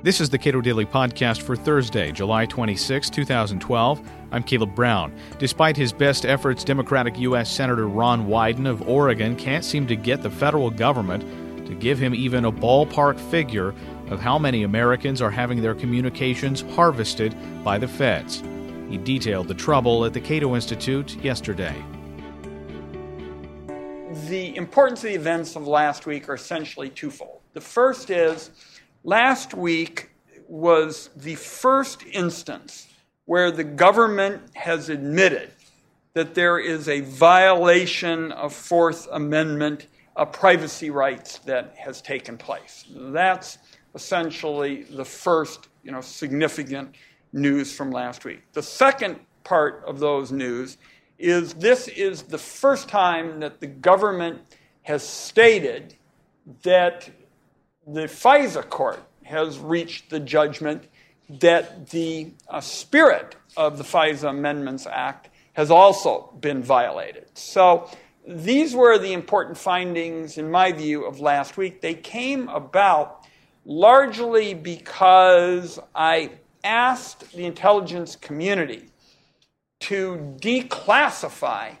This is the Cato Daily Podcast for Thursday, July 26, 2012. I'm Caleb Brown. Despite his best efforts, Democratic U.S. Senator Ron Wyden of Oregon can't seem to get the federal government to give him even a ballpark figure of how many Americans are having their communications harvested by the feds. He detailed the trouble at the Cato Institute yesterday. The importance of the events of last week are essentially twofold. The first is Last week was the first instance where the government has admitted that there is a violation of Fourth Amendment uh, privacy rights that has taken place. That's essentially the first you know, significant news from last week. The second part of those news is this is the first time that the government has stated that the FISA court has reached the judgment that the uh, spirit of the FISA Amendments Act has also been violated. So these were the important findings, in my view, of last week. They came about largely because I asked the intelligence community to declassify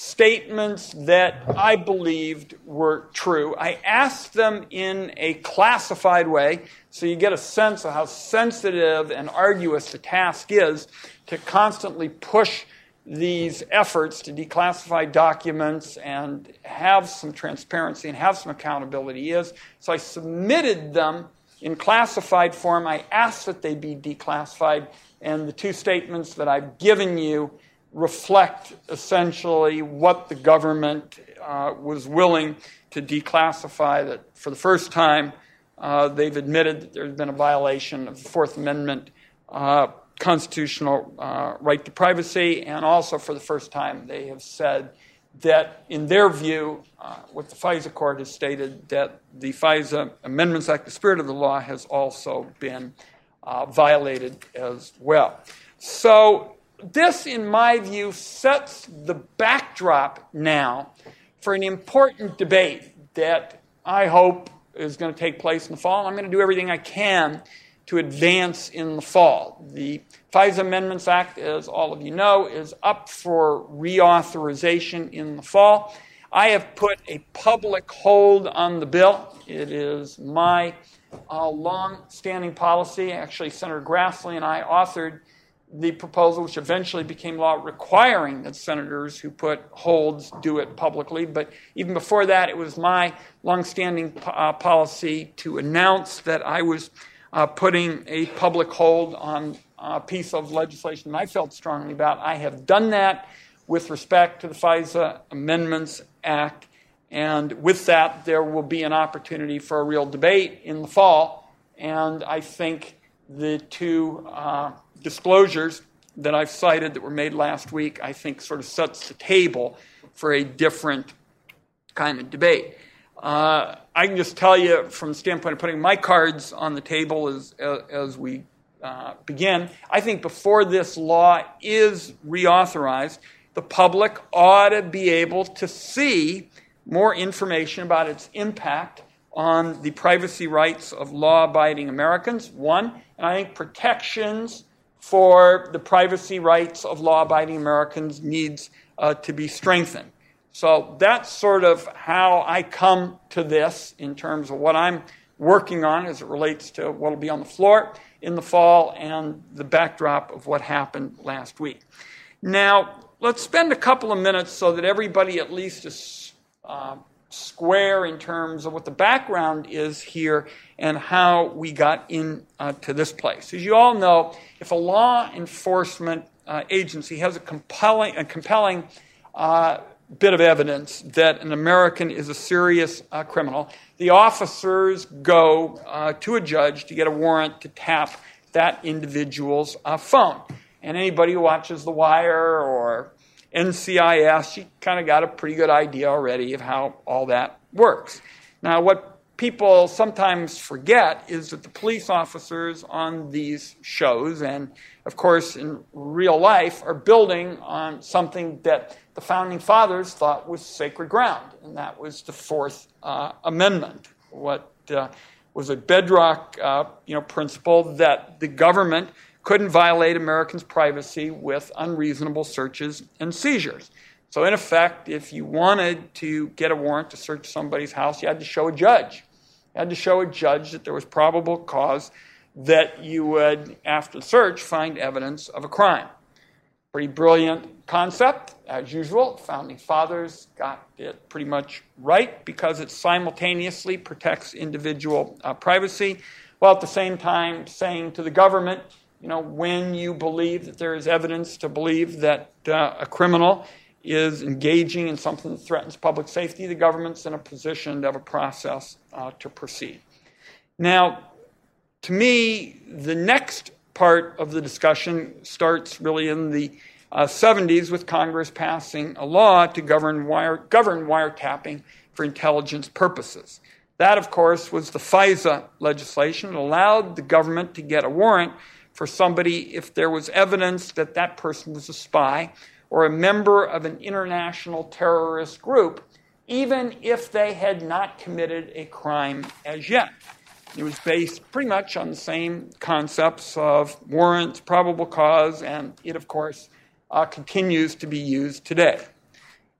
statements that I believed were true. I asked them in a classified way, so you get a sense of how sensitive and arduous the task is to constantly push these efforts to declassify documents and have some transparency and have some accountability is. So I submitted them in classified form. I asked that they be declassified, and the two statements that I've given you reflect essentially what the government uh, was willing to declassify. That for the first time, uh, they've admitted that there's been a violation of the Fourth Amendment uh, constitutional uh, right to privacy, and also for the first time, they have said that, in their view, uh, what the FISA court has stated, that the FISA Amendments Act, the spirit of the law, has also been uh, violated as well. So this, in my view, sets the backdrop now for an important debate that I hope is going to take place in the fall. I'm going to do everything I can to advance in the fall. The FISA Amendments Act, as all of you know, is up for reauthorization in the fall. I have put a public hold on the bill. It is my uh, long standing policy. Actually, Senator Grassley and I authored the proposal, which eventually became law, requiring that senators who put holds do it publicly. But even before that, it was my longstanding uh, policy to announce that I was uh, putting a public hold on a piece of legislation I felt strongly about. I have done that with respect to the FISA Amendments Act. And with that, there will be an opportunity for a real debate in the fall. And I think the two uh, disclosures that I've cited that were made last week, I think sort of sets the table for a different kind of debate. Uh, I can just tell you from the standpoint of putting my cards on the table as, as we uh, begin, I think before this law is reauthorized, the public ought to be able to see more information about its impact on the privacy rights of law abiding Americans, one, and I think protections for the privacy rights of law abiding Americans needs uh, to be strengthened. So that's sort of how I come to this in terms of what I'm working on as it relates to what will be on the floor in the fall and the backdrop of what happened last week. Now, let's spend a couple of minutes so that everybody at least is uh, square in terms of what the background is here and how we got into uh, this place. As you all know, if a law enforcement uh, agency has a compelling, a compelling uh, bit of evidence that an American is a serious uh, criminal, the officers go uh, to a judge to get a warrant to tap that individual's uh, phone. And anybody who watches The Wire or NCIS, you kind of got a pretty good idea already of how all that works. Now, what people sometimes forget is that the police officers on these shows, and of course in real life, are building on something that the founding fathers thought was sacred ground, and that was the Fourth uh, Amendment. What uh, was a bedrock uh, you know, principle that the government couldn't violate Americans' privacy with unreasonable searches and seizures. So, in effect, if you wanted to get a warrant to search somebody's house, you had to show a judge. You had to show a judge that there was probable cause that you would, after search, find evidence of a crime. Pretty brilliant concept, as usual. Founding fathers got it pretty much right because it simultaneously protects individual uh, privacy, while at the same time saying to the government, you know, when you believe that there is evidence to believe that uh, a criminal is engaging in something that threatens public safety, the government's in a position to have a process uh, to proceed. Now, to me, the next part of the discussion starts really in the uh, 70s with Congress passing a law to govern, wire, govern wiretapping for intelligence purposes. That, of course, was the FISA legislation. It allowed the government to get a warrant for somebody if there was evidence that that person was a spy or a member of an international terrorist group, even if they had not committed a crime as yet. It was based pretty much on the same concepts of warrants, probable cause, and it, of course, uh, continues to be used today.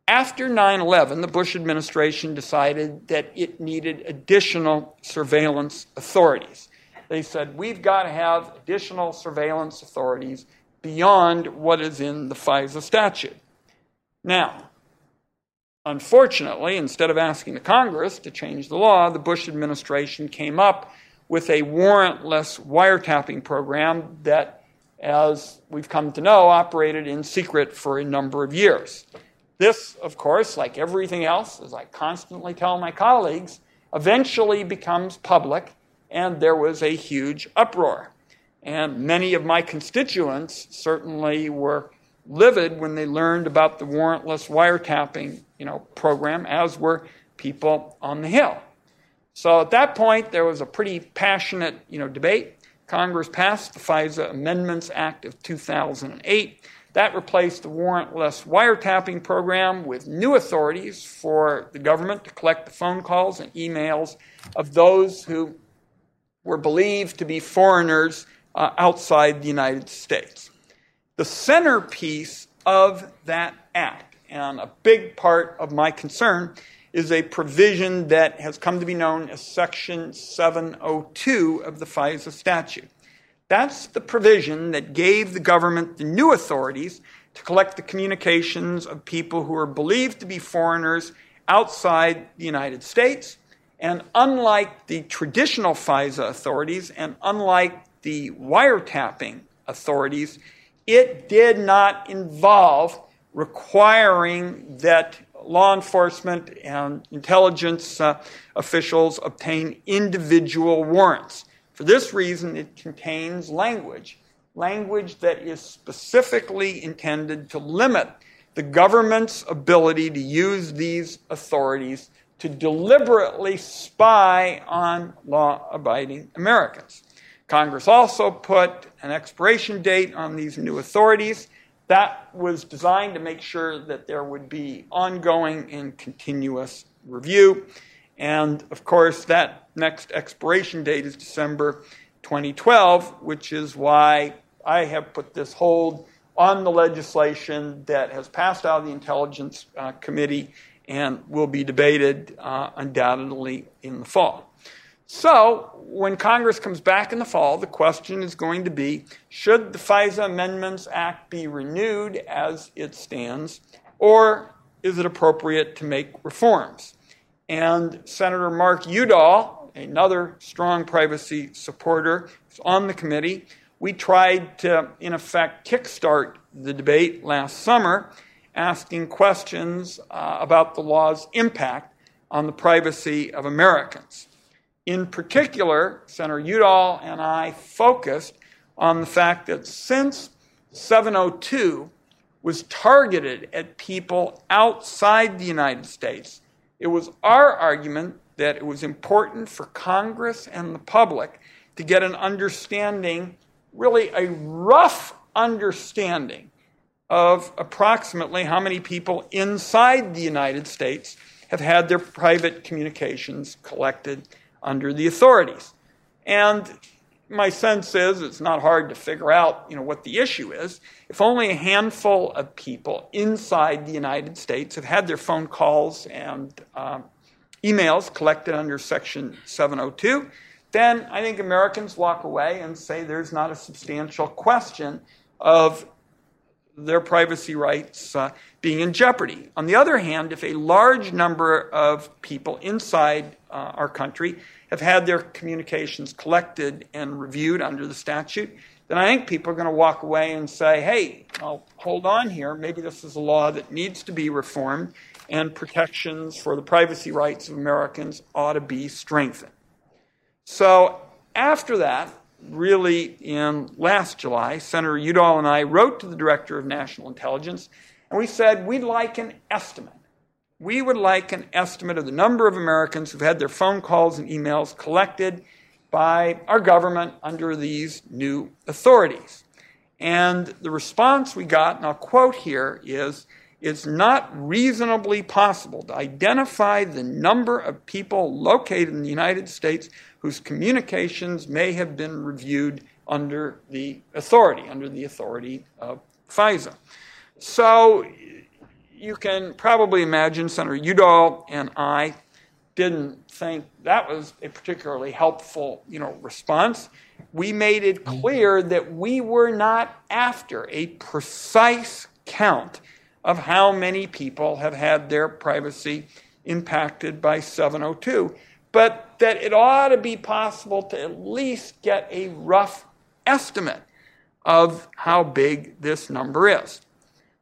After 9 11, the Bush administration decided that it needed additional surveillance authorities. They said, we've got to have additional surveillance authorities beyond what is in the FISA statute. Now, unfortunately, instead of asking the Congress to change the law, the Bush administration came up with a warrantless wiretapping program that, as we've come to know, operated in secret for a number of years. This, of course, like everything else, as I constantly tell my colleagues, eventually becomes public, and there was a huge uproar. And many of my constituents certainly were livid when they learned about the warrantless wiretapping you know, program, as were people on the Hill. So at that point, there was a pretty passionate you know, debate. Congress passed the FISA Amendments Act of 2008. That replaced the warrantless wiretapping program with new authorities for the government to collect the phone calls and emails of those who were believed to be foreigners uh, outside the United States. The centerpiece of that act, and a big part of my concern, is a provision that has come to be known as Section 702 of the FISA statute. That's the provision that gave the government the new authorities to collect the communications of people who are believed to be foreigners outside the United States. And unlike the traditional FISA authorities, and unlike the wiretapping authorities, it did not involve requiring that law enforcement and intelligence uh, officials obtain individual warrants. For this reason, it contains language, language that is specifically intended to limit the government's ability to use these authorities to deliberately spy on law abiding Americans. Congress also put an expiration date on these new authorities. That was designed to make sure that there would be ongoing and continuous review. And of course, that next expiration date is December 2012, which is why I have put this hold on the legislation that has passed out of the Intelligence uh, Committee and will be debated uh, undoubtedly in the fall. So, when Congress comes back in the fall, the question is going to be should the FISA Amendments Act be renewed as it stands, or is it appropriate to make reforms? And Senator Mark Udall, another strong privacy supporter, is on the committee. We tried to, in effect, kickstart the debate last summer, asking questions uh, about the law's impact on the privacy of Americans. In particular, Senator Udall and I focused on the fact that since 702 was targeted at people outside the United States, it was our argument that it was important for Congress and the public to get an understanding, really a rough understanding, of approximately how many people inside the United States have had their private communications collected under the authorities. And my sense is it's not hard to figure out you know, what the issue is. If only a handful of people inside the United States have had their phone calls and um, emails collected under Section 702, then I think Americans walk away and say there's not a substantial question of their privacy rights uh, being in jeopardy. On the other hand, if a large number of people inside uh, our country have had their communications collected and reviewed under the statute, then I think people are going to walk away and say, hey, well, hold on here. Maybe this is a law that needs to be reformed, and protections for the privacy rights of Americans ought to be strengthened. So after that, really in last July, Senator Udall and I wrote to the Director of National Intelligence, and we said we'd like an estimate we would like an estimate of the number of Americans who've had their phone calls and emails collected by our government under these new authorities. And the response we got, and I'll quote here, is it's not reasonably possible to identify the number of people located in the United States whose communications may have been reviewed under the authority, under the authority of FISA. So you can probably imagine Senator Udall and I didn't think that was a particularly helpful, you know, response. We made it mm-hmm. clear that we were not after a precise count of how many people have had their privacy impacted by 702, but that it ought to be possible to at least get a rough estimate of how big this number is.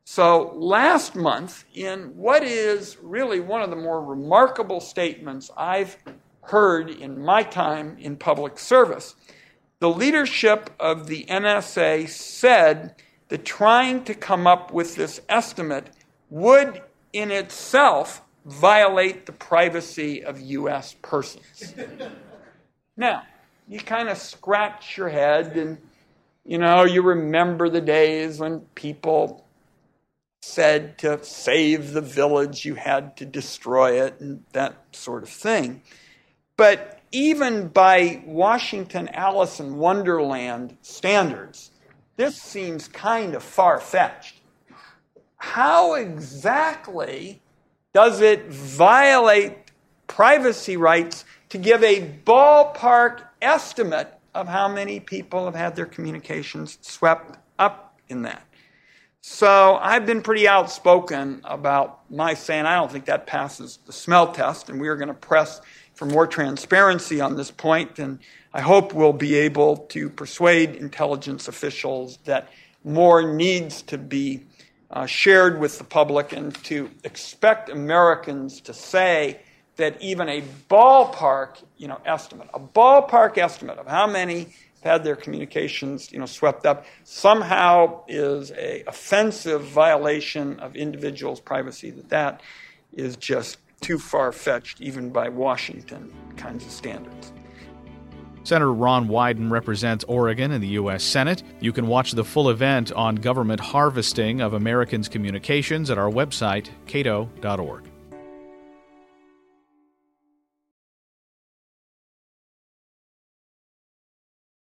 So, last month, in what is really one of the more remarkable statements I've heard in my time in public service, the leadership of the NSA said that trying to come up with this estimate would in itself violate the privacy of U.S. persons. now, you kind of scratch your head and you know, you remember the days when people said to save the village, you had to destroy it, and that sort of thing. But even by Washington Alice in Wonderland standards, this seems kind of far fetched. How exactly does it violate privacy rights to give a ballpark estimate of how many people have had their communications swept up in that? So I've been pretty outspoken about my saying I don't think that passes the smell test, and we are going to press for more transparency on this point, and I hope we'll be able to persuade intelligence officials that more needs to be uh, shared with the public and to expect Americans to say that even a ballpark, you know, estimate, a ballpark estimate of how many had their communications you know, swept up somehow is a offensive violation of individuals' privacy, that that is just too far fetched, even by Washington kinds of standards. Senator Ron Wyden represents Oregon in the U.S. Senate. You can watch the full event on government harvesting of Americans' communications at our website, cato.org.